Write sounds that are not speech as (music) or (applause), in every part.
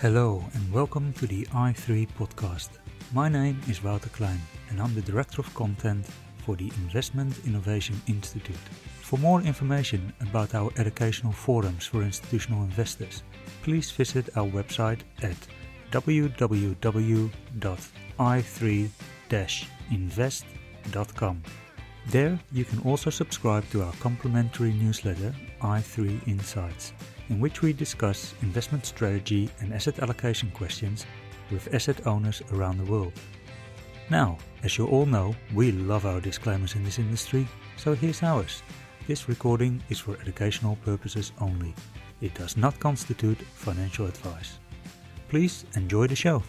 Hello and welcome to the i3 podcast. My name is Wouter Klein and I'm the Director of Content for the Investment Innovation Institute. For more information about our educational forums for institutional investors, please visit our website at www.i3-invest.com. There you can also subscribe to our complimentary newsletter i3 Insights in which we discuss investment strategy and asset allocation questions with asset owners around the world. Now, as you all know, we love our disclaimers in this industry, so here's ours. This recording is for educational purposes only. It does not constitute financial advice. Please enjoy the show.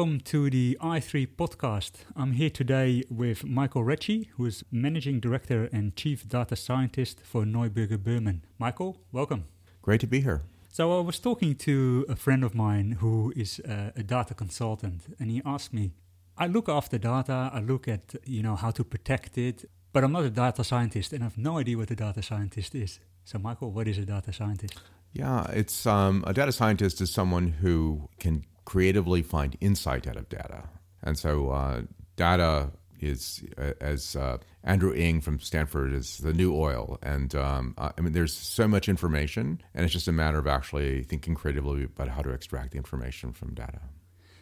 Welcome to the i3 podcast. I'm here today with Michael Recce, who is Managing Director and Chief Data Scientist for Neuberger Berman. Michael, welcome. Great to be here. So, I was talking to a friend of mine who is a, a data consultant, and he asked me, I look after data, I look at you know how to protect it, but I'm not a data scientist and I have no idea what a data scientist is. So, Michael, what is a data scientist? Yeah, it's um, a data scientist is someone who can creatively find insight out of data. And so uh, data is, uh, as uh, Andrew Ng from Stanford, is the new oil. And um, I mean, there's so much information, and it's just a matter of actually thinking creatively about how to extract the information from data.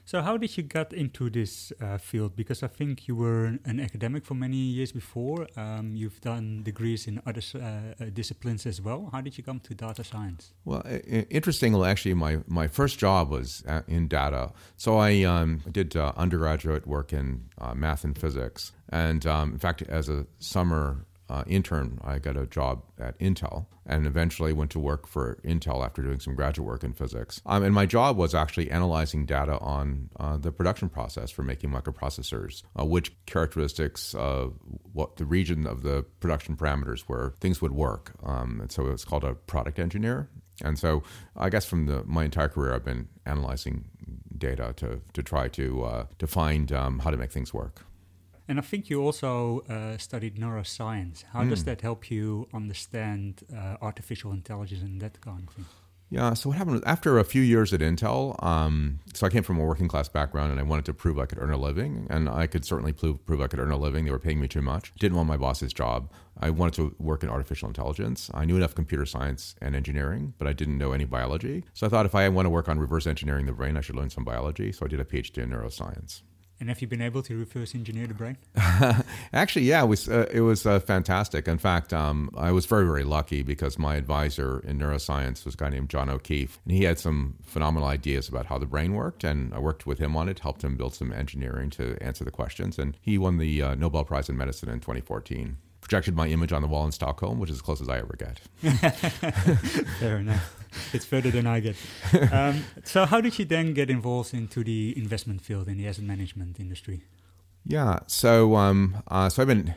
So, how did you get into this uh, field? Because I think you were an academic for many years before. Um, you've done degrees in other uh, uh, disciplines as well. How did you come to data science? Well, interestingly, actually, my, my first job was uh, in data. So, I um, did uh, undergraduate work in uh, math and physics. And um, in fact, as a summer uh, intern, I got a job at Intel and eventually went to work for Intel after doing some graduate work in physics. Um, and my job was actually analyzing data on uh, the production process for making microprocessors, uh, which characteristics, of what the region of the production parameters where things would work. Um, and so it was called a product engineer. And so I guess from the, my entire career, I've been analyzing data to, to try to, uh, to find um, how to make things work. And I think you also uh, studied neuroscience. How mm. does hmm. that help you understand uh, artificial intelligence and that kind of thing? Yeah, so what happened after a few years at Intel? Um, so I came from a working class background, and I wanted to prove I could earn a living, and I could certainly prove, prove I could earn a living. They were paying me too much. Didn't want my boss's job. I wanted to work in artificial intelligence. I knew enough computer science and engineering, but I didn't know any biology. So I thought if I want to work on reverse engineering the brain, I should learn some biology. So I did a PhD in neuroscience. And have you been able to reverse engineer the brain? (laughs) Actually, yeah, it was uh, it was uh, fantastic. In fact, um, I was very very lucky because my advisor in neuroscience was a guy named John O'Keefe, and he had some phenomenal ideas about how the brain worked, and I worked with him on it, helped him build some engineering to answer the questions, and he won the uh, Nobel Prize in Medicine in 2014 projected my image on the wall in Stockholm, which is as close as I ever get. (laughs) Fair enough. It's further than I get. Um, (laughs) so, how did you then get involved into the investment field in the asset management industry? Yeah, so um, uh, so I've been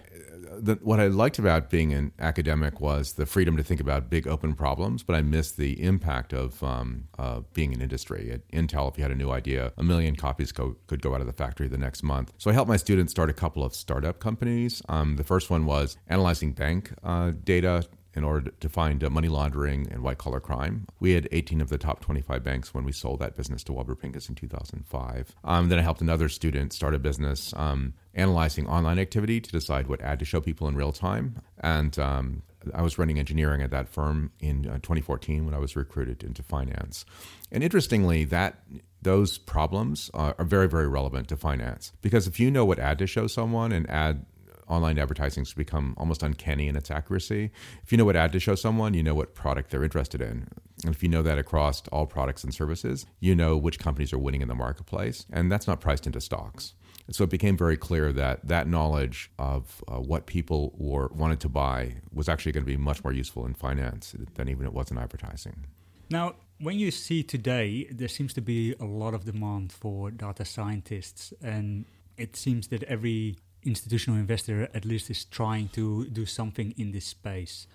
the, what I liked about being an academic was the freedom to think about big open problems, but I missed the impact of um, uh, being in industry. At Intel, if you had a new idea, a million copies go, could go out of the factory the next month. So I helped my students start a couple of startup companies. Um, the first one was analyzing bank uh, data in order to find uh, money laundering and white collar crime. We had 18 of the top 25 banks when we sold that business to Warburg Pincus in 2005. Um, then I helped another student start a business um, analyzing online activity to decide what ad to show people in real time. And um, I was running engineering at that firm in uh, 2014 when I was recruited into finance. And interestingly, that those problems are very, very relevant to finance because if you know what ad to show someone and ad online advertising has become almost uncanny in its accuracy. If you know what ad to show someone, you know what product they're interested in. And if you know that across all products and services, you know which companies are winning in the marketplace. And that's not priced into stocks. So it became very clear that that knowledge of uh, what people were wanted to buy was actually going to be much more useful in finance than even it was in advertising. Now, when you see today, there seems to be a lot of demand for data scientists, and it seems that every institutional investor at least is trying to do something in this space.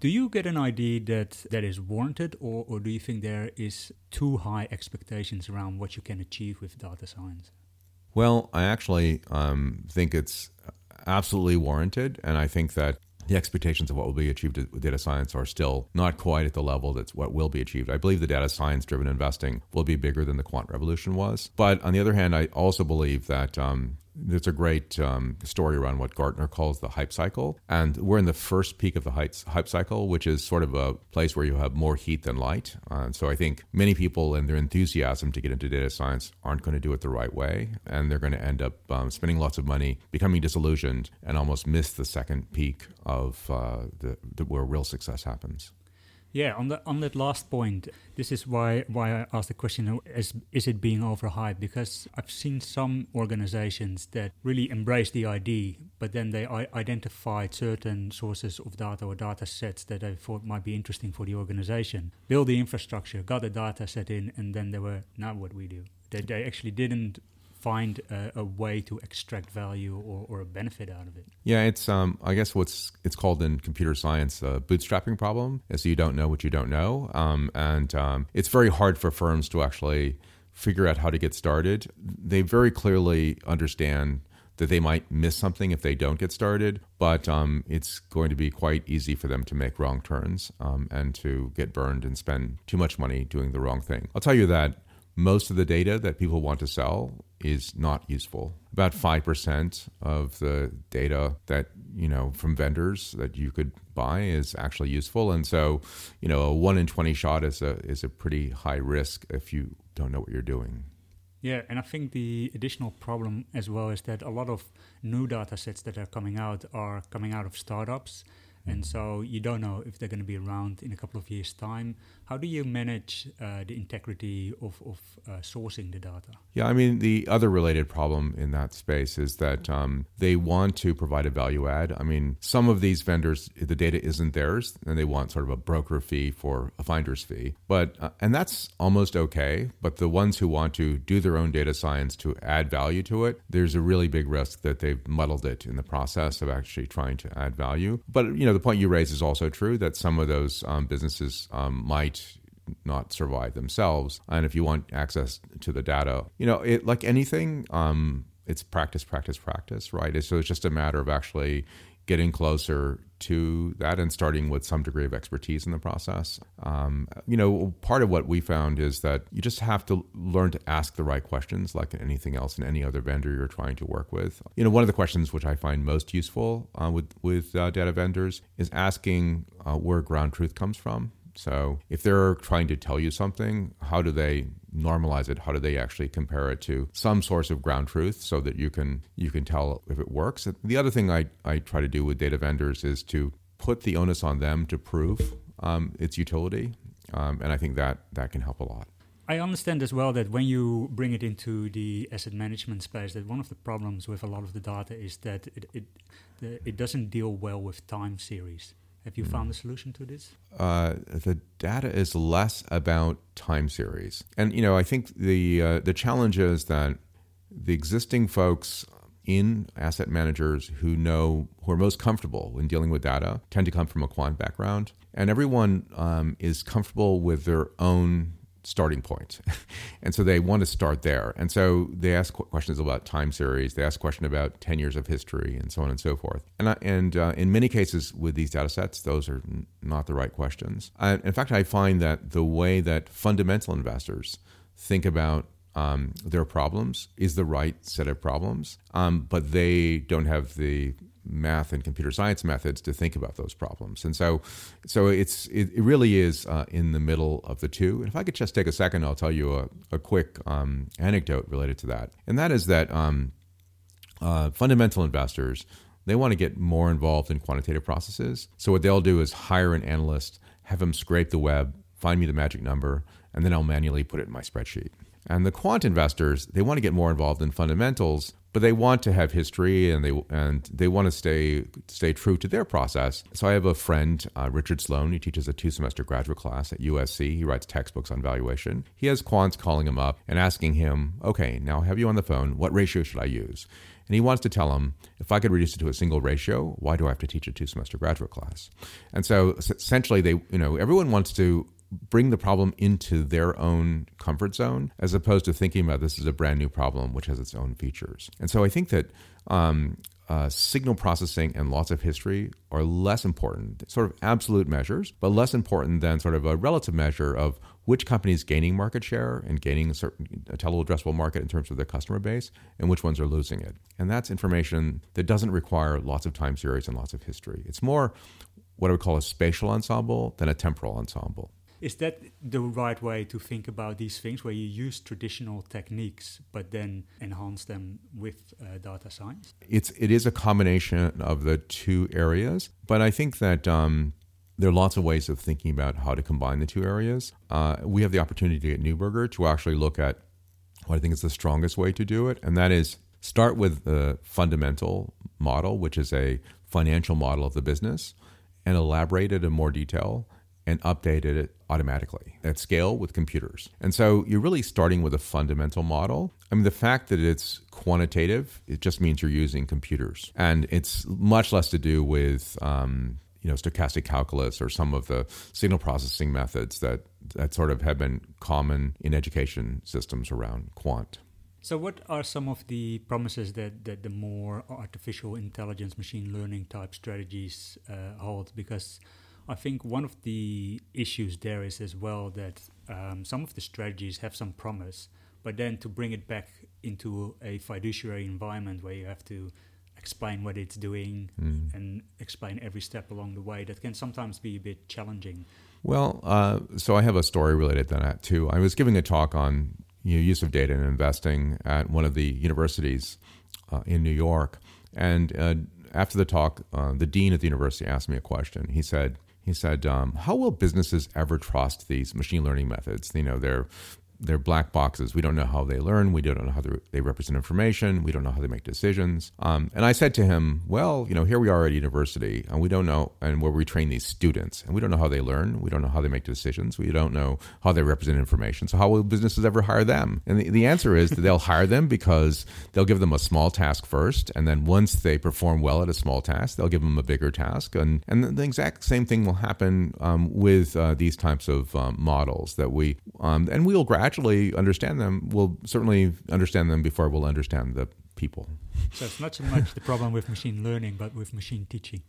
Do you get an idea that that is warranted, or, or do you think there is too high expectations around what you can achieve with data science? Well, I actually um, think it's absolutely warranted, and I think that the expectations of what will be achieved with data science are still not quite at the level that's what will be achieved. I believe the data science driven investing will be bigger than the quant revolution was. But on the other hand, I also believe that um, there's a great um, story around what Gartner calls the hype cycle. And we're in the first peak of the hype, cycle, which is sort of a place where you have more heat than light. Uh, so I think many people and their enthusiasm to get into data science aren't going to do it the right way. And they're going to end up um, spending lots of money, becoming disillusioned, and almost miss the second peak of uh, the, the, where real success happens. Yeah, on that on that last point, this is why why I asked the question: Is is it being overhyped? Because I've seen some organizations that really embrace the idea, but then they identified certain sources of data or data sets that they thought might be interesting for the organization, build the infrastructure, got the data set in, and then they were not what we do. They they actually didn't find a, a, way to extract value or, or, a benefit out of it. Yeah, it's um, I guess what's it's called in computer science a bootstrapping problem, is you don't know what you don't know, um, and um, it's very hard for firms to actually figure out how to get started. They very clearly understand that they might miss something if they don't get started, but um, it's going to be quite easy for them to make wrong turns um, and to get burned and spend too much money doing the wrong thing. I'll tell you that most of the data that people want to sell is not useful. About 5% of the data that, you know, from vendors that you could buy is actually useful. And so, you know, a 1 in 20 shot is a is a pretty high risk if you don't know what you're doing. Yeah, and I think the additional problem as well is that a lot of new data sets that are coming out are coming out of startups and mm. so you don't know if they're going to be around in a couple of years' time. How do you manage uh, the integrity of, of uh, sourcing the data? Yeah, I mean, the other related problem in that space is that um, they want to provide a value add. I mean, some of these vendors, the data isn't theirs, and they want sort of a broker fee for a finder's fee. But uh, and that's almost okay. But the ones who want to do their own data science to add value to it, there's a really big risk that they've muddled it in the process of actually trying to add value. But you know the point you raise is also true that some of those um, businesses um, might not survive themselves. And if you want access to the data, you know, it, like anything, um, it's practice, practice, practice, right? So it's just a matter of actually getting closer to that and starting with some degree of expertise in the process. Um, you know, part of what we found is that you just have to learn to ask the right questions, like anything else in any other vendor you're trying to work with. You know, one of the questions which I find most useful uh, with with uh, data vendors is asking uh, where ground truth comes from. So if they're trying to tell you something, how do they normalize it? How do they actually compare it to some source of ground truth so that you can you can tell if it works? The other thing I, I try to do with data vendors is to put the onus on them to prove um, its utility, um, and I think that that can help a lot. I understand as well that when you bring it into the asset management space, that one of the problems with a lot of the data is that it it, it doesn't deal well with time series. Have you found a solution to this? Uh, the data is less about time series, and you know I think the uh, the challenge is that the existing folks in asset managers who know who are most comfortable in dealing with data tend to come from a quant background, and everyone um, is comfortable with their own starting point. (laughs) and so they want to start there. And so they ask questions about time series, they ask questions about 10 years of history, and so on and so forth. And, I, and uh, in many cases with these data sets, those are n- not the right questions. I, in fact, I find that the way that fundamental investors think about um, their problems is the right set of problems, um, but they don't have the math and computer science methods to think about those problems. And so, so it's it, it really is uh, in the middle of the two. And if I could just take a second, I'll tell you a, a quick um, anecdote related to that. And that is that um, uh, fundamental investors they want to get more involved in quantitative processes. So what they'll do is hire an analyst, have him scrape the web, find me the magic number, and then I'll manually put it in my spreadsheet. And the quant investors, they want to get more involved in fundamentals, but they want to have history and they and they want to stay stay true to their process. So I have a friend, uh, Richard Sloan. He teaches a two semester graduate class at USC. He writes textbooks on valuation. He has quants calling him up and asking him, "Okay, now I have you on the phone. What ratio should I use?" And he wants to tell him, if I could reduce it to a single ratio, why do I have to teach a two semester graduate class? And so essentially, they, you know, everyone wants to bring the problem into their own comfort zone as opposed to thinking about this as a brand new problem which has its own features. And so I think that um, uh, signal processing and lots of history are less important, sort of absolute measures, but less important than sort of a relative measure of which company is gaining market share and gaining a certain a total addressable market in terms of their customer base, and which ones are losing it. And that's information that doesn't require lots of time series and lots of history. It's more what I would call a spatial ensemble than a temporal ensemble. Is that the right way to think about these things, where you use traditional techniques but then enhance them with uh, data science? It's it is a combination of the two areas, but I think that. Um, there are lots of ways of thinking about how to combine the two areas. Uh, we have the opportunity at Neuberger to actually look at what I think is the strongest way to do it, and that is start with the fundamental model, which is a financial model of the business, and elaborate it in more detail and updated it automatically at scale with computers. And so you're really starting with a fundamental model. I mean, the fact that it's quantitative, it just means you're using computers. And it's much less to do with, um, you know, stochastic calculus or some of the signal processing methods that, that sort of have been common in education systems around quant. So, what are some of the promises that, that the more artificial intelligence, machine learning type strategies uh, hold? Because I think one of the issues there is as well that um, some of the strategies have some promise, but then to bring it back into a fiduciary environment where you have to explain what it's doing mm. and explain every step along the way, that can sometimes be a bit challenging. Well, uh, so I have a story related to that too. I was giving a talk on you know, use of data and investing at one of the universities uh, in New York, and uh, after the talk, uh, the dean at the university asked me a question. He said, he said, um, "How will businesses ever trust these machine learning methods? You know, they're they're black boxes. We don't know how they learn. We don't know how they represent information. We don't know how they make decisions. Um, and I said to him, well, you know, here we are at university, and we don't know, and where we train these students, and we don't know how they learn. We don't know how they make decisions. We don't know how they represent information. So how will businesses ever hire them? And the, the answer is that they'll hire them because they'll give them a small task first, and then once they perform well at a small task, they'll give them a bigger task, and and the exact same thing will happen um, with uh, these types of um, models that we um, and we'll gradually actually understand them, we'll certainly understand them before we'll understand the people. So it's not so much the problem with machine learning, but with machine teaching.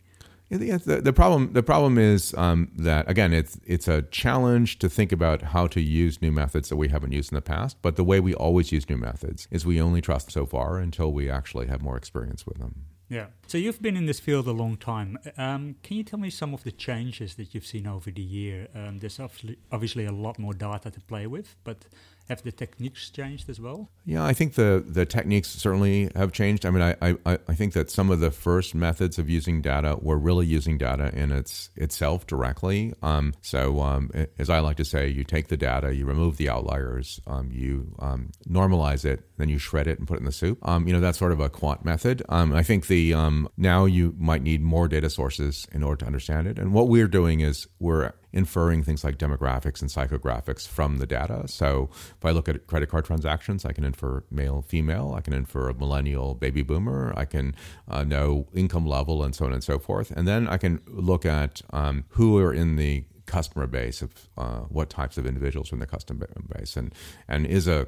Yeah, the, the problem the problem is um, that again it's it's a challenge to think about how to use new methods that we haven't used in the past. But the way we always use new methods is we only trust so far until we actually have more experience with them. Yeah. So you've been in this field a long time. Um, can you tell me some of the changes that you've seen over the year? Um, there's obviously, obviously a lot more data to play with, but have the techniques changed as well? Yeah, I think the, the techniques certainly have changed. I mean, I, I, I think that some of the first methods of using data were really using data in its itself directly. Um, so, um, as I like to say, you take the data, you remove the outliers, um, you um, normalize it, then you shred it and put it in the soup. Um, you know, that's sort of a quant method. Um, I think the um now you might need more data sources in order to understand it. And what we're doing is we're inferring things like demographics and psychographics from the data. So if I look at credit card transactions, I can infer male, female. I can infer a millennial, baby boomer. I can uh, know income level and so on and so forth. And then I can look at um, who are in the customer base of uh, what types of individuals are in the customer base and and is a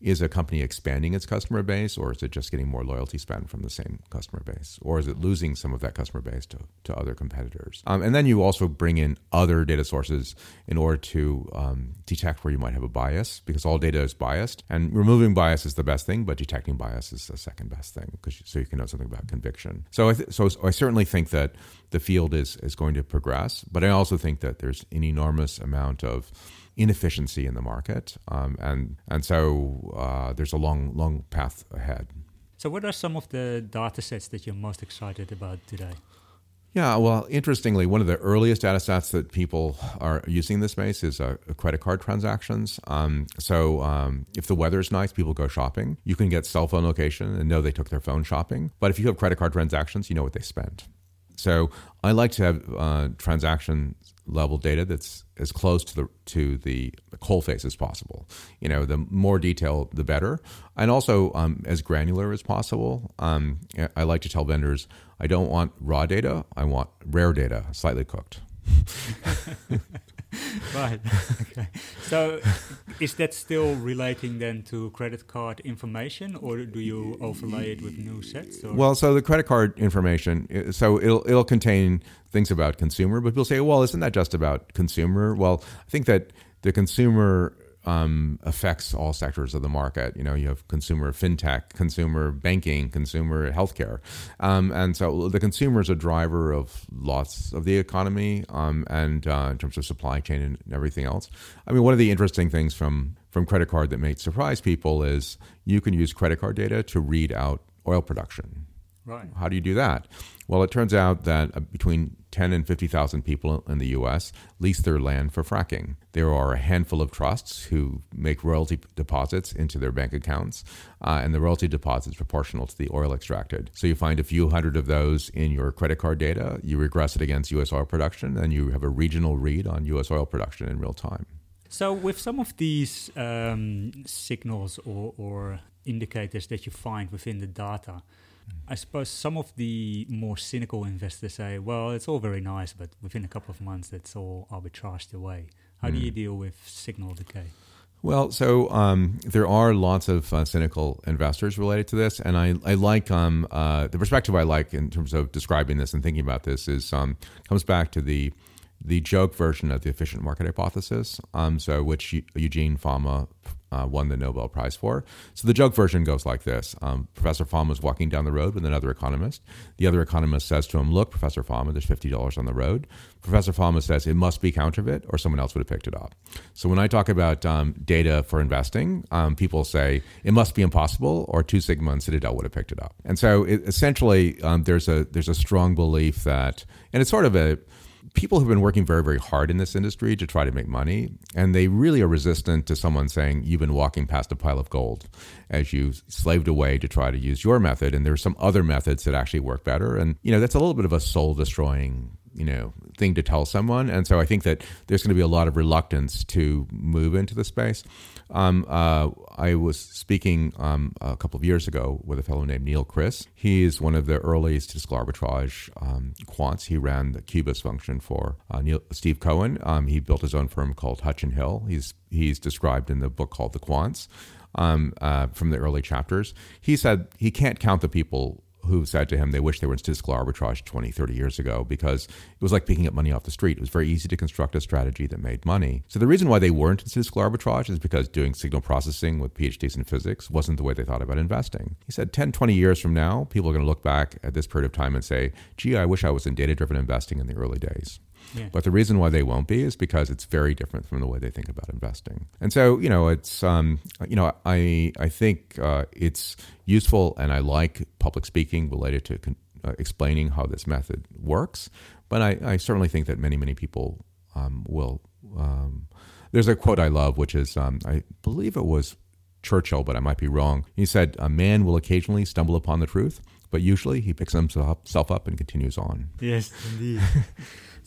is a company expanding its customer base or is it just getting more loyalty spend from the same customer base? Or is it losing some of that customer base to, to other competitors? Um, and then you also bring in other data sources in order to um, detect where you might have a bias because all data is biased and removing bias is the best thing but detecting bias is the second best thing because so you can know something about conviction. So I th- so I certainly think that the field is is going to progress but I also think that there's an enormous amount of inefficiency in the market, um, and and so uh, there's a long long path ahead. So, what are some of the data sets that you're most excited about today? Yeah, well, interestingly, one of the earliest data sets that people are using in this space is uh, credit card transactions. Um, so, um, if the weather is nice, people go shopping. You can get cell phone location and know they took their phone shopping. But if you have credit card transactions, you know what they spent. So, I like to have uh, transaction level data that's as close to the to the coal face as possible. You know, the more detail, the better, and also um, as granular as possible. Um, I like to tell vendors, I don't want raw data. I want rare data, slightly cooked. (laughs) (laughs) (laughs) right. (laughs) okay. So, is that still relating then to credit card information, or do you overlay it with new sets? Or? Well, so the credit card information, so it'll it'll contain things about consumer, but people say, well, isn't that just about consumer? Well, I think that the consumer um, affects all sectors of the market. You know, you have consumer fintech, consumer banking, consumer healthcare, um, and so the consumer is a driver of lots of the economy, um, and uh, in terms of supply chain and everything else. I mean, one of the interesting things from from credit card that may surprise people is you can use credit card data to read out oil production. Right. How do you do that? Well, it turns out that uh, between 10 and 50,000 people in the U.S. lease their land for fracking. There are a handful of trusts who make royalty deposits into their bank accounts, uh, and the royalty deposit is proportional to the oil extracted. So you find a few hundred of those in your credit card data, you regress it against U.S. oil production, and you have a regional read on U.S. oil production in real time. So, with some of these um, signals or, or indicators that you find within the data, I suppose some of the more cynical investors say, well, it's all very nice, but within a couple of months, it's all arbitraged away. How mm. do you hmm. deal with signal decay? Well, so um, there are lots of uh, cynical investors related to this, and I, I like um, uh, the perspective I like in terms of describing this and thinking about this is um, comes back to the the joke version of the efficient market hypothesis, um, so which Eugene Fama uh, won the Nobel Prize for. So the joke version goes like this um, Professor Fama is walking down the road with another economist. The other economist says to him, Look, Professor Fama, there's $50 on the road. Professor Fama says, It must be counterfeit, or someone else would have picked it up. So when I talk about um, data for investing, um, people say, It must be impossible, or Two Sigma and Citadel would have picked it up. And so it, essentially, um, there's, a, there's a strong belief that, and it's sort of a people have been working very, very hard in this industry to try to make money, and they really are resistant to someone saying you've been walking past a pile of gold as you slaved away to try to use your method, and there's some other methods that actually work better. And you know that's a little bit of a soul destroying you know thing to tell someone. And so i think that there's going to be a lot of reluctance to move into the space. Um, uh, i was speaking um, a couple of years ago with a fellow named neil Chriss he's one of the early statistical arbitrage um, quants. He ran the QUBIS function for uh, neil, steve cohen. Um, he built his own firm called Hutchin Hill. He's he's described in the book called the quants um, uh, from the early chapters. He said he can't count the people who said to him they wish they were in statistical arbitrage 20, 30 years ago because it was like picking up money off the street. It was very easy to construct a strategy that made money. So the reason why they weren't in statistical arbitrage is because doing signal processing with PhDs in physics wasn't the way they thought about investing. He said 10, 20 years from now, people are going to look back at this period of time and say, gee, I wish I was in data driven investing in the early days. Yeah. But the reason why they won't be is because it's very different from the way they think about investing. And so, you know, it's, um, you know, I I think uh, it's useful, and I like public speaking related to con- uh, explaining how this method works. But I, I certainly think that many many people um, will. Um, there's a quote I love, which is um, I believe it was Churchill, but I might be wrong. He said, "A man will occasionally stumble upon the truth, but usually he picks himself up and continues on." Yes, indeed. (laughs)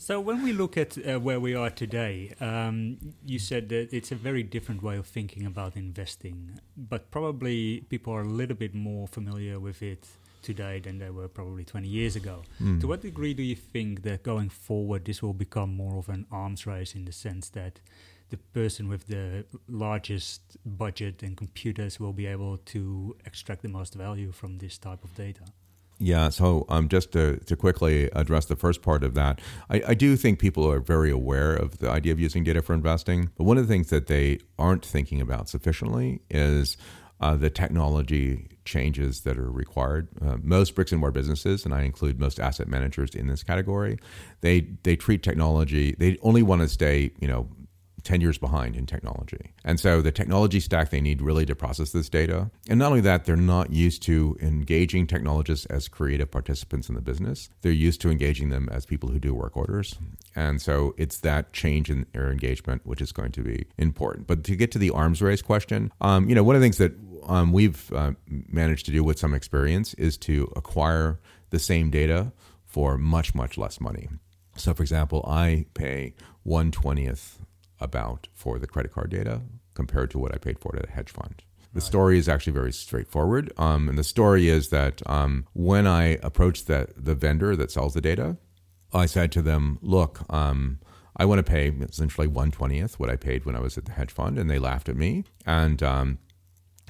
So when we look at uh, where we are today, um, you said that it's a very different way of thinking about investing, but probably people are a little bit more familiar with it today than they were probably 20 years ago. Mm. To what degree do you think that going forward this will become more of an arms race in the sense that the person with the largest budget and computers will be able to extract the most value from this type of data? Yeah, so um, just to, to quickly address the first part of that, I, I, do think people are very aware of the idea of using data for investing. But one of the things that they aren't thinking about sufficiently is uh, the technology changes that are required. Uh, most bricks and mortar businesses, and I include most asset managers in this category, they they treat technology. They only want to stay, you know, 10 years behind in technology. And so the technology stack they need really to process this data. And not only that, they're not used to engaging technologists as creative participants in the business. They're used to engaging them as people who do work orders. And so it's that change in their engagement which is going to be important. But to get to the arms race question, um, you know, one of the things that um, we've uh, managed to do with some experience is to acquire the same data for much, much less money. So, for example, I pay 120th about for the credit card data compared to what I paid for it at a hedge fund. The story is actually very straightforward. Um, and the story is that um, when I approached the, the vendor that sells the data, I said to them, look, um, I want to pay essentially 120th what I paid when I was at the hedge fund. And they laughed at me. And um,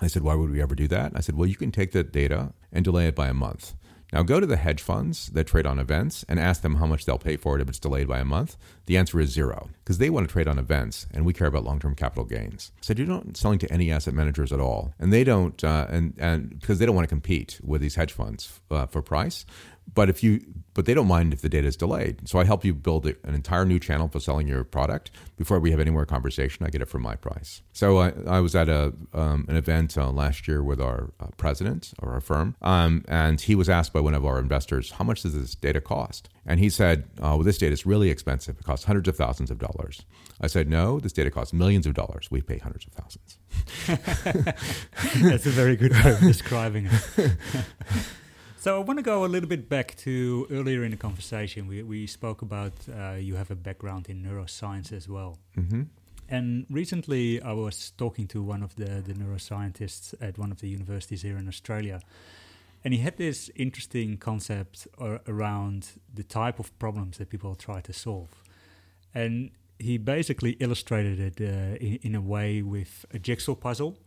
I said, why would we ever do that? I said, well, you can take the data and delay it by a month. Now go to the hedge funds that trade on events and ask them how much they'll pay for it if it's delayed by a month. The answer is zero because they want to trade on events and we care about long-term capital gains. So you're not selling to any asset managers at all, and they don't, uh, and and because they don't want to compete with these hedge funds uh, for price. But if you, but they don't mind if the data is delayed. So I help you build an entire new channel for selling your product before we have any more conversation. I get it for my price. So I, I was at a um, an event uh, last year with our uh, president of our firm, um, and he was asked by one of our investors, "How much does this data cost?" And he said, oh, "Well, this data is really expensive. It costs hundreds of thousands of dollars." I said, "No, this data costs millions of dollars. We pay hundreds of thousands. (laughs) That's a very good way of describing it. (laughs) So I want to go a little bit back to earlier in the conversation. We we spoke about uh, you have a background in neuroscience as well. Mm-hmm. And recently, I was talking to one of the, the neuroscientists at one of the universities here in Australia, and he had this interesting concept ar- around the type of problems that people try to solve. And he basically illustrated it uh, in, in, a way with a jigsaw puzzle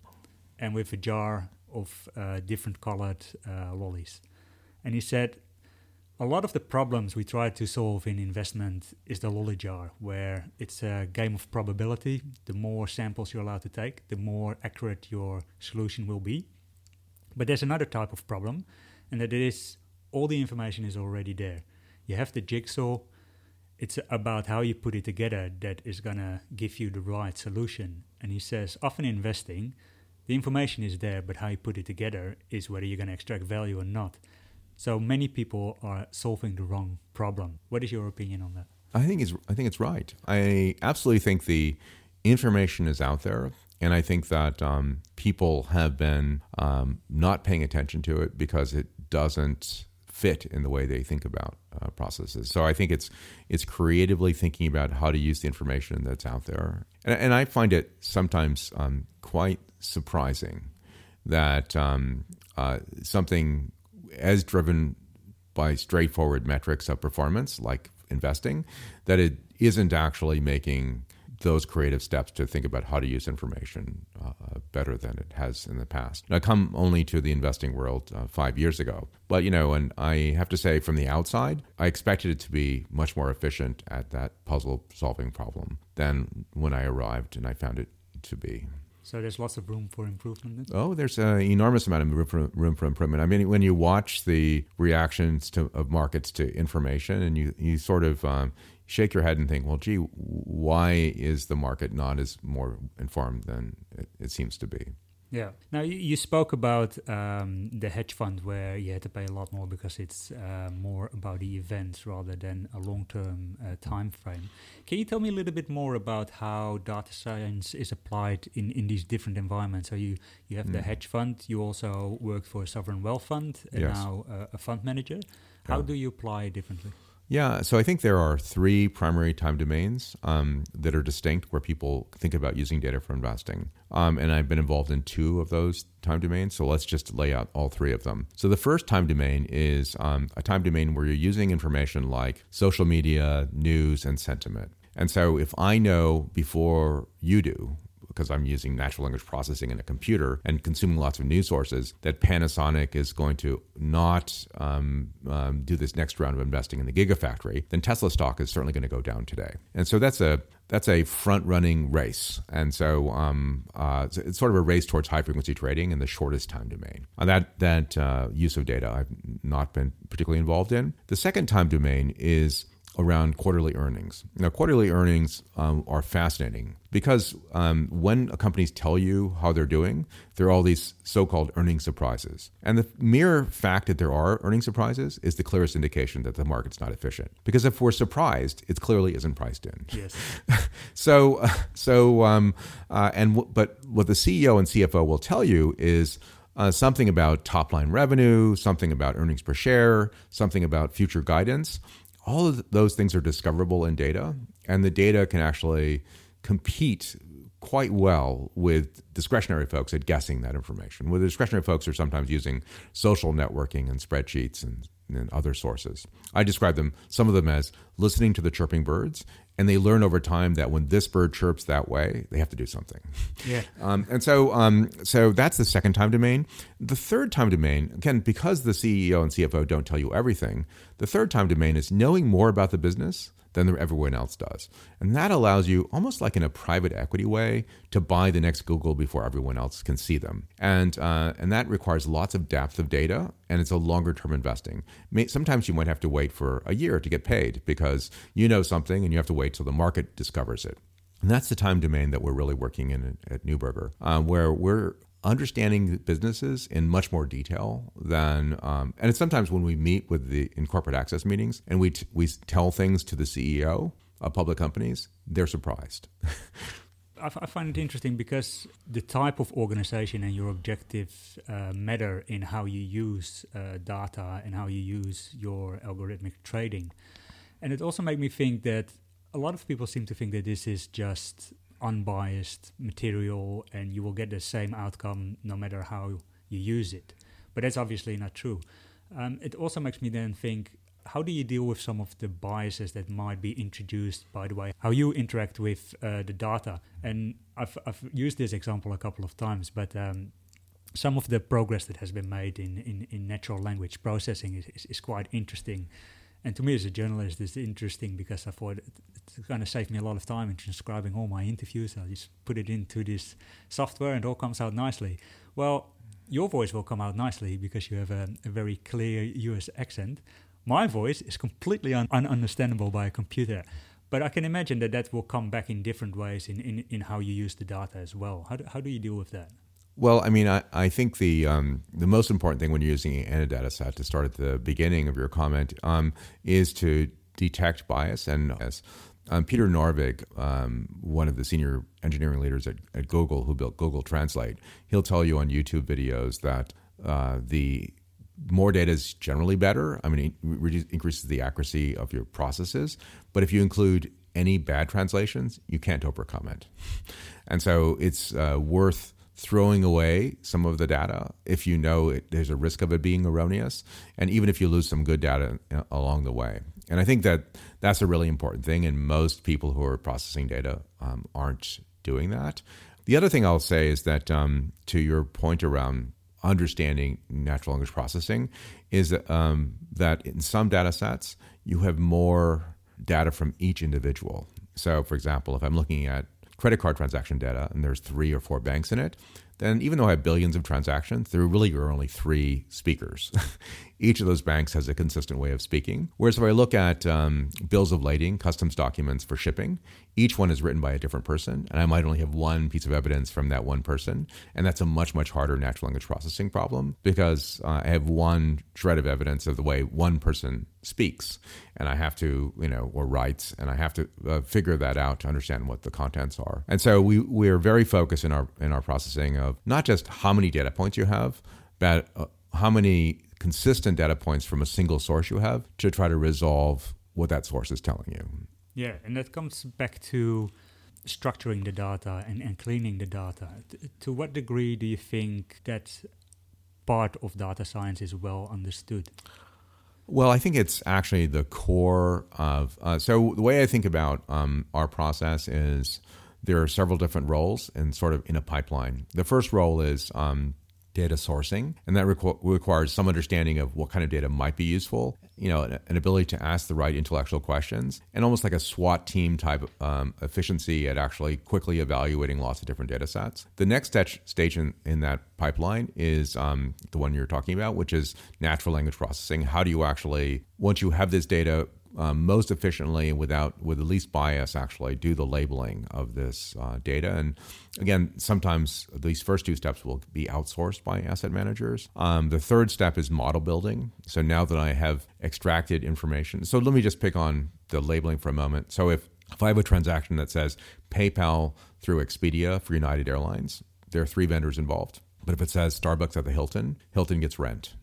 and with a jar of uh, different colored uh, lollies. And he said, a lot of the problems we try to solve in investment is the lolly jar, where it's a game of probability. The more samples you're allowed to take, the more accurate your solution will be. But there's another type of problem, and that is all the information is already there. You have the jigsaw, it's about how you put it together that is going to give you the right solution. And he says, often investing, the information is there, but how you put it together is whether you're going to extract value or not. So many people are solving the wrong problem. What is your opinion on that? I think it's I think it's right. I absolutely think the information is out there, and I think that um, people have been um, not paying attention to it because it doesn't fit in the way they think about uh, processes. So I think it's it's creatively thinking about how to use the information that's out there, and, and I find it sometimes um, quite surprising that um, uh, something as driven by straightforward metrics of performance, like investing, that it isn't actually making those creative steps to think about how to use information uh, better than it has in the past. I come only to the investing world uh, five years ago, but you know, and I have to say, from the outside, I expected it to be much more efficient at that puzzle solving problem than when I arrived, and I found it to be. So there's lots of room for improvement. Oh, there's an enormous amount of room for, room for improvement. I mean, when you watch the reactions to, of markets to information, and you you sort of um, shake your head and think, well, gee, why is the market not as more informed than it, it seems to be? Yeah. Now you, you spoke about um, the hedge fund where you had to pay a lot more because it's uh, more about the events rather than a long-term uh, time frame. Can you tell me a little bit more about how data science is applied in, in these different environments? So you you have mm. the hedge fund. You also work for a sovereign wealth fund and yes. now uh, a fund manager. How yeah. do you apply it differently? Yeah, so I think there are three primary time domains um, that are distinct where people think about using data for investing. Um, and I've been involved in two of those time domains. So let's just lay out all three of them. So the first time domain is um, a time domain where you're using information like social media, news, and sentiment. And so if I know before you do because I'm using natural language processing in a computer and consuming lots of news sources, that Panasonic is going to not um, um, do this next round of investing in the Gigafactory, then Tesla stock is certainly going to go down today. And so that's a that's a front running race. And so um, uh, it's sort of a race towards high frequency trading in the shortest time domain. Uh, that that uh, use of data I've not been particularly involved in. The second time domain is around quarterly earnings. Now, quarterly earnings um, are fascinating because um, when companies tell you how they're doing, there are all these so called earning surprises. And the mere fact that there are earning surprises is the clearest indication that the market's not efficient. Because if we're surprised, it clearly isn't priced in. Yes. (laughs) so, so, um, uh, and w- but what the CEO and CFO will tell you is uh, something about top line revenue, something about earnings per share, something about future guidance. All of those things are discoverable in data, and the data can actually compete quite well with discretionary folks at guessing that information. With discretionary folks are sometimes using social networking and spreadsheets and, and other sources. I describe them, some of them as listening to the chirping birds and they learn over time that when this bird chirps that way, they have to do something. (laughs) Yeah. (laughs) Um, and so, um, so that's the second time domain. The third time domain, again, because the CEO and CFO don't tell you everything, the third time domain is knowing more about the business than everyone else does. And that allows you, almost like in a private equity way, to buy the next Google before everyone else can see them. And, uh, and that requires lots of depth of data, and it's a longer term investing. Sometimes you might have to wait for a year to get paid because you know something and you have to wait till the market discovers it. And that's the time domain that we're really working in at Neuberger, uh, where we're understanding businesses in much more detail than, um, and it's sometimes when we meet with the in corporate access meetings and we t- we tell things to the CEO of public companies, they're surprised. (laughs) I, find it interesting because the type of organization and your objective uh, matter in how you use uh, data and how you use your algorithmic trading. And it also made me think that a lot of people seem to think that this is just unbiased material and you will get the same outcome no matter how you use it. But that's obviously not true. Um, it also makes me then think how do you deal with some of the biases that might be introduced by the way how you interact with uh, the data and I've, I've used this example a couple of times but um, some of the progress that has been made in, in, in natural language processing is, is, is, quite interesting and to me as a journalist it's interesting because I thought it's going to save me a lot of time in transcribing all my interviews. I just put it into this software and it all comes out nicely. Well, your voice will come out nicely because you have a, a very clear US accent. My voice is completely un- ununderstandable by a computer. But I can imagine that that will come back in different ways in, in, in how you use the data as well. How do, how do you deal with that? Well, I mean, I, I think the um, the most important thing when you're using a data set to start at the beginning of your comment um, is to detect bias and bias. Um, Peter Norvig, um, one of the senior engineering leaders at, at, Google who built Google Translate, he'll tell you on YouTube videos that uh, the more data is generally better. I mean, it increases the accuracy of your processes. But if you include any bad translations, you can't overcome it. And so it's uh, worth throwing away some of the data if you know it, there's a risk of it being erroneous, and even if you lose some good data along the way. And I think that that's a really important thing, and most people who are processing data um, aren't doing that. The other thing I'll say is that um, to your point around understanding natural language processing is um, that in some data sets you have more data from each individual. So, for example, if I'm looking at credit card transaction data and there's three or four banks in it, then even though I have billions of transactions, there really are only three speakers. (laughs) Each of those banks has a consistent way of speaking. Whereas if I look at um, bills of lading, customs documents for shipping, each one is written by a different person, and I might only have one piece of evidence from that one person. And that's a much, much harder natural language processing problem because uh, I have one shred of evidence of the way one person speaks, and I have to, you know, or writes, and I have to uh, figure that out to understand what the contents are. And so we we are very focused in our in our processing of not just how many data points you have, but uh, how many consistent data points from a single source you have to try to resolve what that source is telling you. Yeah, and that comes back to structuring the data and, and cleaning the data. T- to what degree do you think that part of data science is well understood? Well, I think it's actually the core of. Uh, so the way I think about um, our process is there are several different roles and sort of in a pipeline. The first role is um, data sourcing, and that requ- requires some understanding of what kind of data might be useful. You know, an, an ability to ask the right intellectual questions, and almost like a SWAT team type um, efficiency at actually quickly evaluating lots of different data sets. The next stage in, in that pipeline is um, the one you're talking about, which is natural language processing. How do you actually, once you have this data um, most efficiently without with the least bias actually do the labeling of this uh, data. And again, sometimes these first two steps will be outsourced by asset managers. Um, the third step is model building. So now that I have extracted information, so let me just pick on the labeling for a moment. So if if I have a transaction that says PayPal through Expedia for United Airlines, there are three vendors involved. But if it says Starbucks at the Hilton, Hilton gets rent.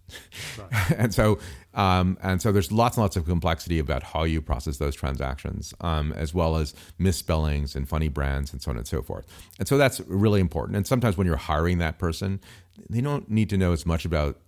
Right. (laughs) and so, um, and so there's lots and lots of complexity about how you process those transactions, um, as well as misspellings and funny brands and so on and so forth. And so that's really important. And sometimes when you're hiring that person, they don't need to know as much about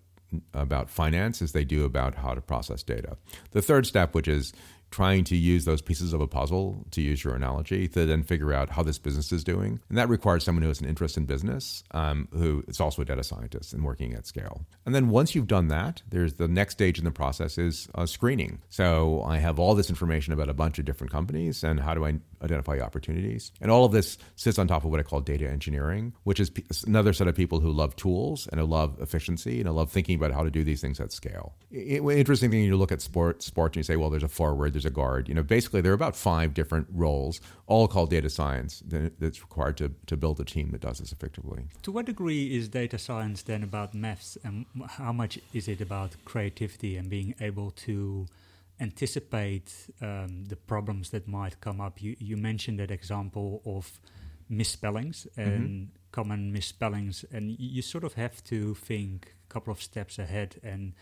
about finance as they do about how to process data. The third step, which is trying to use those pieces of a puzzle, to use your analogy, to then figure out how this business is doing. And that requires someone who has an interest in business, um, who is also a data scientist and working at scale. And then once you've done that, there's the next stage in the process is uh, screening. So I have all this information about a bunch of different companies, and how do I identify opportunities? And all of this sits on top of what I call data engineering, which is another set of people who love tools and who love efficiency and who love thinking about how to do these things at scale. It, interesting thing, you look at sport, sport, and you say, well, there's a forward, there's a guard. You know, basically there are about five different roles, all called data science, that's required to, to build a team that does this effectively. To what degree is data science then about maths, and how much is it about creativity and being able to anticipate um, the problems that might come up? You you mentioned that example of misspellings and mm-hmm. common misspellings, and you sort of have to think a couple of steps ahead and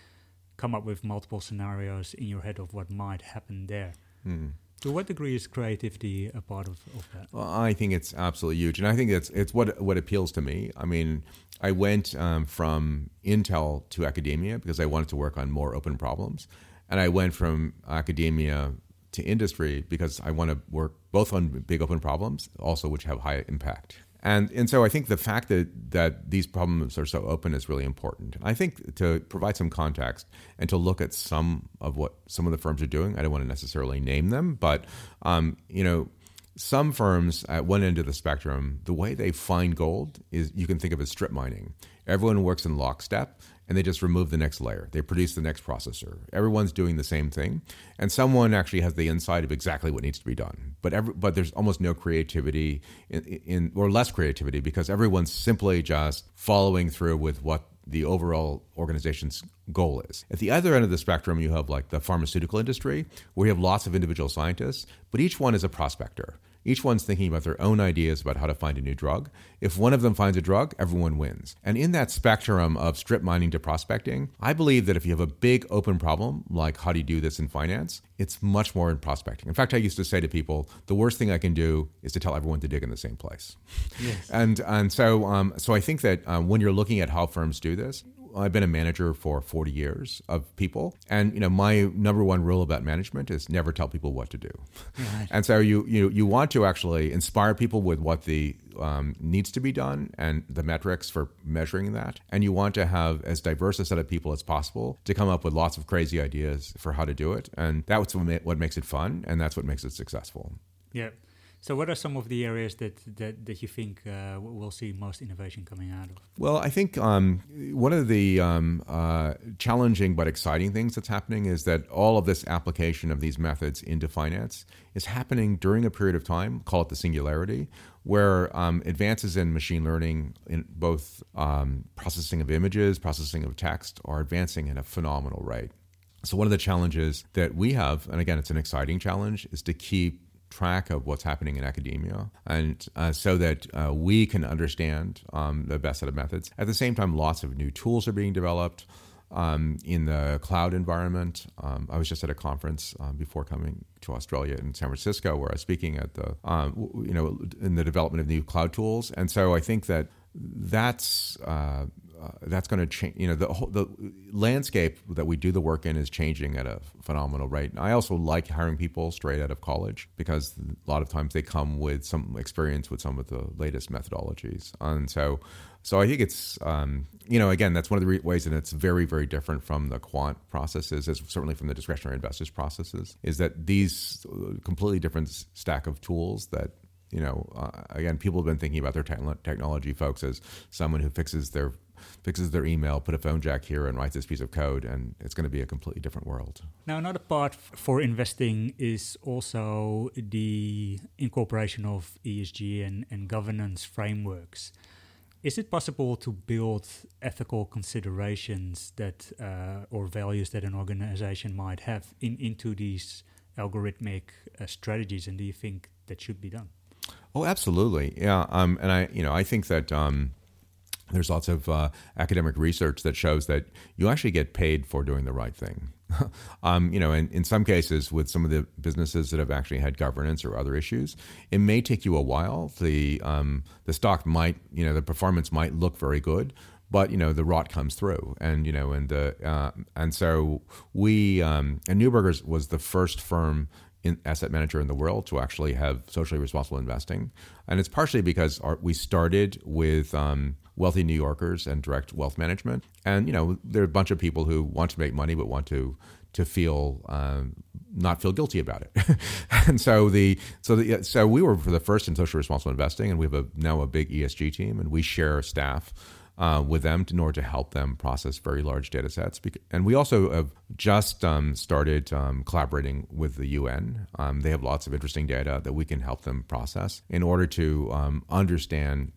come up with multiple scenarios in your head of what might happen there. Mm. To what degree is creativity a part of, of that? Well, I think it's absolutely huge, and I think it's it's what what appeals to me. I mean, I went um, from Intel to academia because I wanted to work on more open problems, and I went from academia to industry because I want to work both on big open problems, also which have high impact. And and so I think the fact that that these problems are so open is really important. I think to provide some context and to look at some of what some of the firms are doing. I don't want to necessarily name them, but um, you know. Some firms at one end of the spectrum, the way they find gold is you can think of as strip mining. Everyone works in lockstep and they just remove the next layer. They produce the next processor. Everyone's doing the same thing, and someone actually has the insight of exactly what needs to be done. But every, but there's almost no creativity in, in or less creativity because everyone's simply just following through with what the overall organization's goal is. At the other end of the spectrum, you have like the pharmaceutical industry, where you have lots of individual scientists, but each one is a prospector. Each one's thinking about their own ideas about how to find a new drug. If one of them finds a drug, everyone wins. And in that spectrum of strip mining to prospecting, I believe that if you have a big open problem, like how do you do this in finance, it's much more in prospecting. In fact, I used to say to people, the worst thing I can do is to tell everyone to dig in the same place. Yes. and and so um, so I think that um, when you're looking at how firms do this, I've been a manager for 40 years of people, and you know my number one rule about management is never tell people what to do. Right. And so you you you want to actually inspire people with what the um, needs to be done and the metrics for measuring that, and you want to have as diverse a set of people as possible to come up with lots of crazy ideas for how to do it, and that's what makes it fun, and that's what makes it successful. Yeah. So, what are some of the areas that that, that you think uh, we'll see most innovation coming out of? Well, I think um, one of the um, uh, challenging but exciting things that's happening is that all of this application of these methods into finance is happening during a period of time, call it the singularity, where um, advances in machine learning, in both um, processing of images, processing of text, are advancing at a phenomenal rate. So, one of the challenges that we have, and again, it's an exciting challenge, is to keep track of what's happening in academia, and uh, so that uh, we can understand um, the best set of methods. At the same time, lots of new tools are being developed. Um, in the cloud environment. Um, I was just at a conference uh, before coming to Australia in San Francisco, where I was speaking at the, um, you know, in the development of new cloud tools. And so I think that that's uh, uh, that's going to change. You know, the whole, the landscape that we do the work in is changing at a phenomenal rate. I also like hiring people straight out of college because a lot of times they come with some experience with some of the latest methodologies, and so. So I think it's, um, you know, again, that's one of the ways that it's very, very different from the quant processes, as certainly from the discretionary investors processes, is that these uh, completely different stack of tools that you know, uh, again, people have been thinking about their te- technology folks as someone who fixes their fixes their email, put a phone jack here, and writes this piece of code, and it's going to be a completely different world. Now, another part for investing is also the incorporation of ESG and, and governance frameworks. Is it possible to build ethical considerations that uh, or values that an organization might have in, into these algorithmic uh, strategies, and do you think that should be done? Oh, absolutely. Yeah. Um, and I, you know, I think that um, there's lots of uh, academic research that shows that you actually get paid for doing the right thing. (laughs) um, you know, in, in some cases, with some of the businesses that have actually had governance or other issues, it may take you a while. The um, the stock might, you know, the performance might look very good, but you know the rot comes through, and you know, and the uh, and so we um, and Neuberger's was the first firm in asset manager in the world to actually have socially responsible investing, and it's partially because our, we started with um, wealthy New Yorkers and direct wealth management, and you know there are a bunch of people who want to make money but want to to feel um, not feel guilty about it, (laughs) and so the so the so we were for the first in social responsible investing, and we have a now a big ESG team, and we share staff uh, with them in order to help them process very large data sets. And we also have just um, started um, collaborating with the UN. Um, they have lots of interesting data that we can help them process in order to um, understand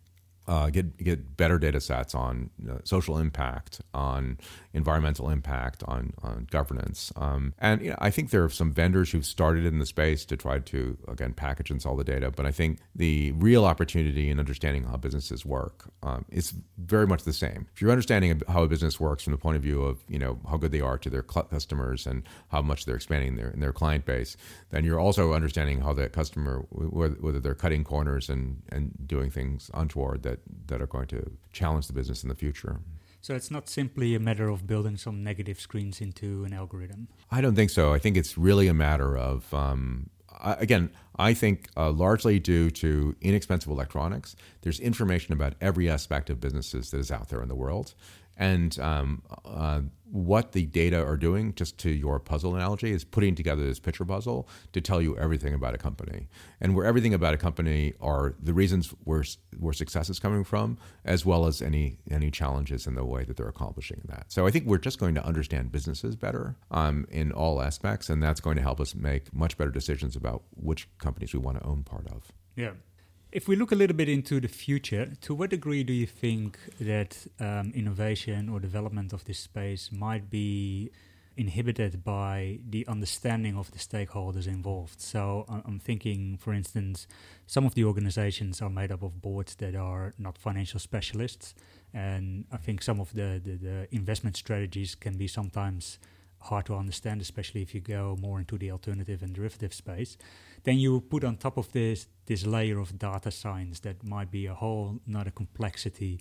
uh, get get better data sets on uh, social impact, on environmental impact, on on governance. Um, and you know, I think there are some vendors who've started in the space to try to again package and sell the data. But I think the real opportunity in understanding how businesses work um, is very much the same. If you're understanding how a business works from the point of view of you know how good they are to their customers and how much they're expanding their their client base, then you're also understanding how the customer whether they're cutting corners and and doing things untoward that that are going to challenge the business in the future. So it's not simply a matter of building some negative screens into an algorithm. I don't think so. I think it's really a matter of um, again. I think uh, largely due to inexpensive electronics, there's information about every aspect of businesses that is out there in the world, and um, uh, what the data are doing, just to your puzzle analogy, is putting together this picture puzzle to tell you everything about a company. And where everything about a company are the reasons where, where success is coming from, as well as any, any challenges in the way that they're accomplishing that. So I think we're just going to understand businesses better um, in all aspects, and that's going to help us make much better decisions about which companies we want to own part of. Yeah. If we look a little bit into the future, to what degree do you think that um, innovation or development of this space might be inhibited by the understanding of the stakeholders involved? So I'm thinking, for instance, some of the organizations are made up of boards that are not financial specialists, and I think some of the, the, the investment strategies can be sometimes hard to understand, especially if you go more into the alternative and derivative space. Then you put on top of this this layer of data science that might be a whole another complexity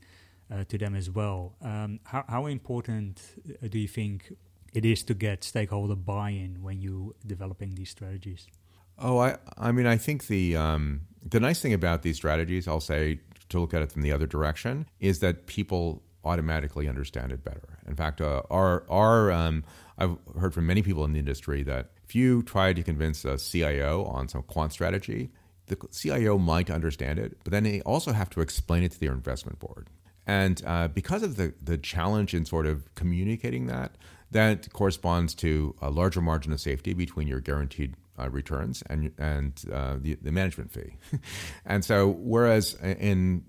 uh, to them as well. Um, how, how important uh, do you think it is to get stakeholder buy-in when you developing these strategies? Oh, I I mean I think the um, the nice thing about these strategies, I'll say to look at it from the other direction, is that people automatically understand it better. In fact, uh, our our um, I've heard from many people in the industry that if you try to convince a CIO on some quant strategy, the CIO might understand it, but then they also have to explain it to their investment board. And uh, because of the, the challenge in sort of communicating that, that corresponds to a larger margin of safety between your guaranteed uh, returns and and uh, the, the management fee. (laughs) and so, whereas in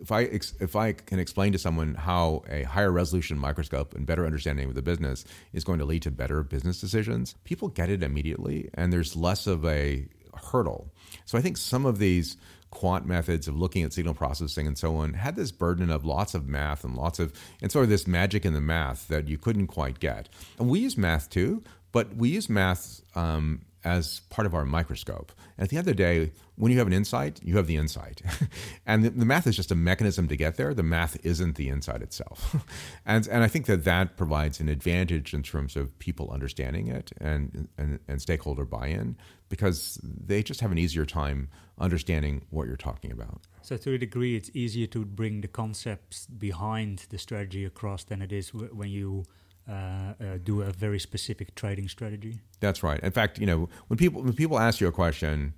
if I if I can explain to someone how a higher resolution microscope and better understanding of the business is going to lead to better business decisions, people get it immediately, and there's less of a hurdle. So I think some of these quant methods of looking at signal processing and so on had this burden of lots of math and lots of and sort of this magic in the math that you couldn't quite get. And we use math too, but we use math um, as part of our microscope. And at the end of the day, when you have an insight, you have the insight. (laughs) and the, the, math is just a mechanism to get there. The math isn't the insight itself. (laughs) and, and I think that that provides an advantage in terms of people understanding it and, and, and stakeholder buy in because they just have an easier time understanding what you're talking about. So, to a degree, it's easier to bring the concepts behind the strategy across than it is when you uh, uh, do a very specific trading strategy. That's right. In fact, you know, when people when people ask you a question,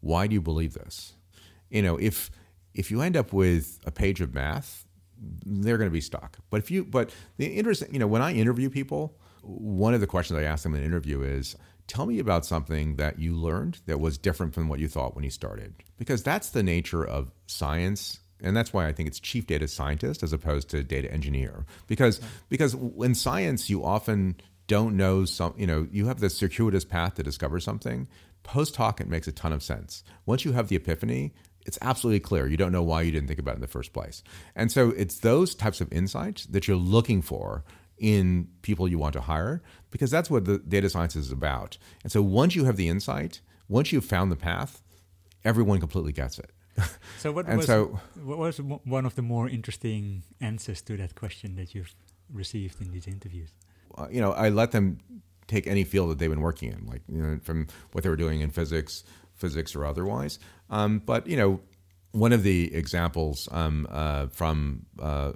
why do you believe this? You know, if if you end up with a page of math, they're going to be stuck. But if you, but the interesting, you know, when I interview people, one of the questions I ask them in an interview is, tell me about something that you learned that was different from what you thought when you started, because that's the nature of science. And that's why I think it's chief data scientist as opposed to data engineer, because because in science you often don't know some, you know, you have this circuitous path to discover something. Post hoc, it makes a ton of sense. Once you have the epiphany, it's absolutely clear. You don't know why you didn't think about it in the first place. And so it's those types of insights that you're looking for in people you want to hire because that's what the data science is about. And so once you have the insight, once you've found the path, everyone completely gets it. (laughs) So what was so, what was one of the more interesting answers to that question that you've received in these interviews? Uh, you know, I let them take any field that they've been working in, like you know, from what they were doing in physics, physics or otherwise. Um, but you know, one of the examples um, uh, from uh,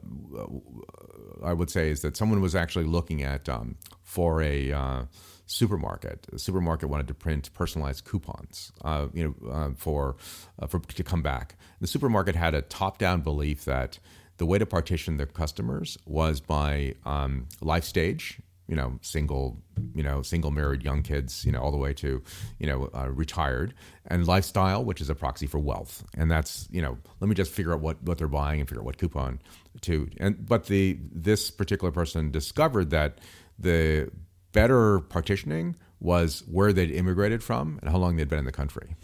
I would say is that someone was actually looking at um, for a uh, supermarket. The supermarket wanted to print personalized coupons, uh, you know, uh, for uh, for to come back. The supermarket had a top-down belief that the way to partition their customers was by um, life stage you know, single, you know, single married young kids, you know, all the way to, you know, uh, retired, and lifestyle, which is a proxy for wealth, and that's, you know, let me just figure out what what they're buying and figure out what coupon to, and but the this particular person discovered that the better partitioning was where they'd immigrated from and how long they'd been in the country.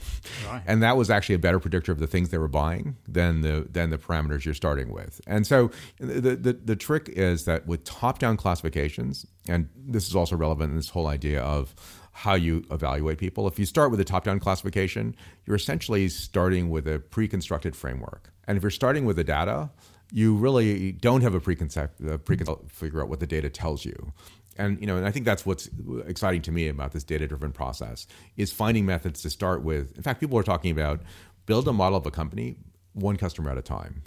Right. And that was actually a better predictor of the things they were buying than the than the parameters you're starting with. And so the the, the trick is that with top-down classifications, and this is also relevant in this whole idea of how you evaluate people. If you start with a top-down classification, you're essentially starting with a pre-constructed framework. And if you're starting with the data, you really don't have a preconcept, a preconcept figure out what the data tells you and you know and i think that's what's exciting to me about this data driven process is finding methods to start with. In fact people are talking about build a model of a company one customer at a time.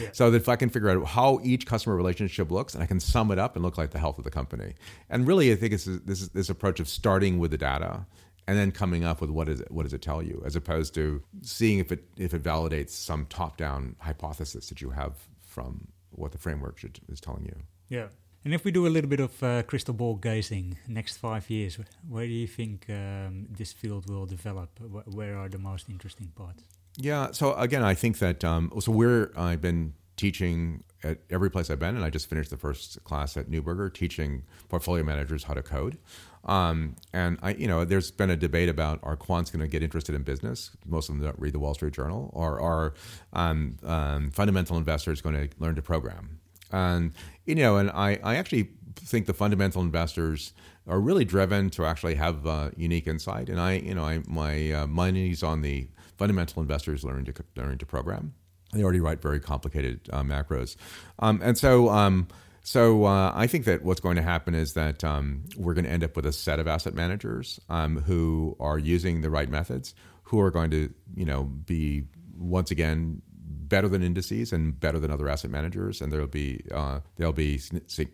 Yeah. (laughs) so that if i can figure out how each customer relationship looks and i can sum it up and look like the health of the company. And really i think it's this this approach of starting with the data and then coming up with what is it, what does it tell you as opposed to seeing if it if it validates some top down hypothesis that you have from what the framework should, is telling you. Yeah and if we do a little bit of uh, crystal ball gazing, next five years, where do you think um, this field will develop? Where are the most interesting parts? Yeah. So again, I think that um, so we're I've been teaching at every place I've been, and I just finished the first class at Neuberger teaching portfolio managers how to code. Um, and I, you know, there's been a debate about are quants going to get interested in business? Most of them don't read the Wall Street Journal, or are um, um, fundamental investors going to learn to program? And you know, and I, I actually think the fundamental investors are really driven to actually have uh, unique insight. And I, you know, I, my uh, money's on the fundamental investors learning to learning to program. They already write very complicated uh, macros, um, and so. Um, so uh, I think that what's going to happen is that um, we're going to end up with a set of asset managers um, who are using the right methods, who are going to, you know, be once again better than indices and better than other asset managers, and they'll be uh, they'll be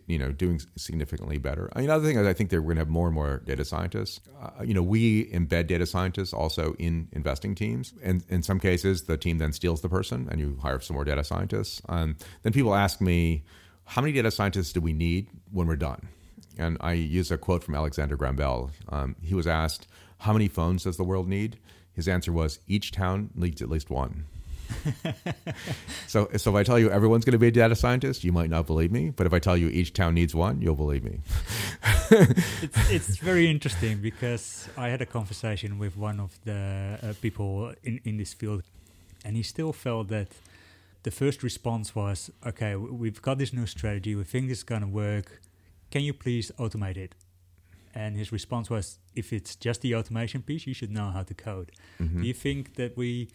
you know doing significantly better. I mean, other thing is I think that we're going to have more and more data scientists. Uh, you know, we embed data scientists also in investing teams, and in some cases, the team then steals the person, and you hire some more data scientists. Um, then people ask me, how many data scientists do we need when we're done? And I use a quote from Alexander Graham Bell. Um, he was asked, how many phones does the world need? His answer was, each town needs at least one. (laughs) so, so if I tell you everyone's going to be a data scientist, you might not believe me. But if I tell you each town needs one, you'll believe me. (laughs) it's, it's very interesting because I had a conversation with one of the uh, people in, in this field, and he still felt that the first response was, "Okay, we've got this new strategy. We think this is going to work. Can you please automate it?" And his response was, "If it's just the automation piece, you should know how to code." Mm-hmm. Do you think that we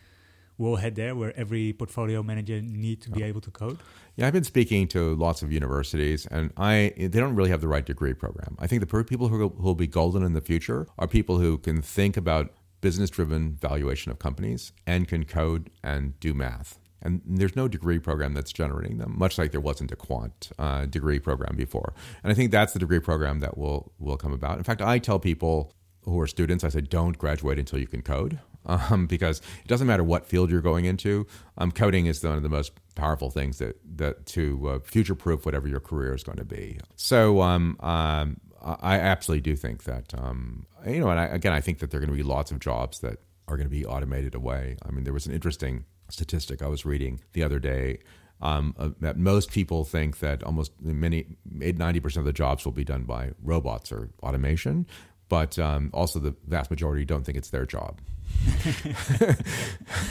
we'll head there where every portfolio manager need to be able to code? Yeah, I've been speaking to lots of universities, and I they don't really have the right degree program. I think the people who will be golden in the future are people who can think about business-driven valuation of companies and can code and do math. And there's no degree program that's generating them, much like there wasn't a quant uh, degree program before. And I think that's the degree program that will will come about. In fact, I tell people who are students, I say, don't graduate until you can code. Um, (laughs) because it doesn't matter what field you're going into. Um, coding is one of the most powerful things that that to uh, future proof whatever your career is going to be. So um, um, I absolutely do think that um, you know, and I, again, I think that there are going to be lots of jobs that are going to be automated away. I mean, there was an interesting statistic I was reading the other day. Um, uh, that most people think that almost many, 90% of the jobs will be done by robots or automation, but um, also the vast majority don't think it's their job. (laughs) (laughs)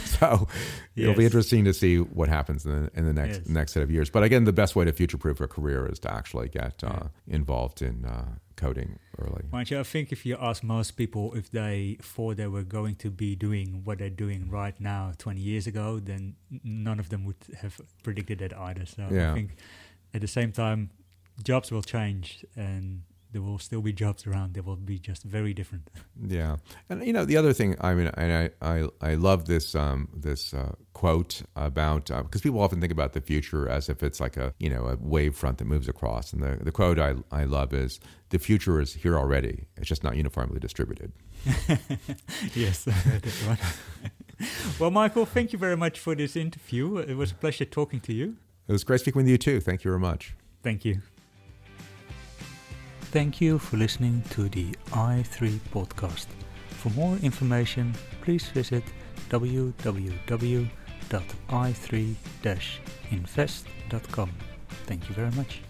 so yes. it'll be interesting to see what happens in the, in the next yes. next set of years. But again, the best way to future proof a career is to actually get uh, involved in uh, coding early. Mind you, I think if you ask most people if they thought they were going to be doing what they're doing right now 20 years ago, then none of them would have predicted that either. So yeah. I think at the same time, jobs will change and there will still be jobs around. They will be just very different. (laughs) Yeah, and you know the other thing. I mean, I I I love this um, this uh, quote about because uh, people often think about the future as if it's like a you know a wave front that moves across. And the the quote I I love is the future is here already. It's just not uniformly distributed. (laughs) yes, (laughs) well, Michael, thank you very much for this interview. It was a pleasure talking to you. It was great speaking with you too. Thank you very much. Thank you. Thank you for listening to the i3 podcast. For more information, please visit www.i3-invest.com. Thank you very much.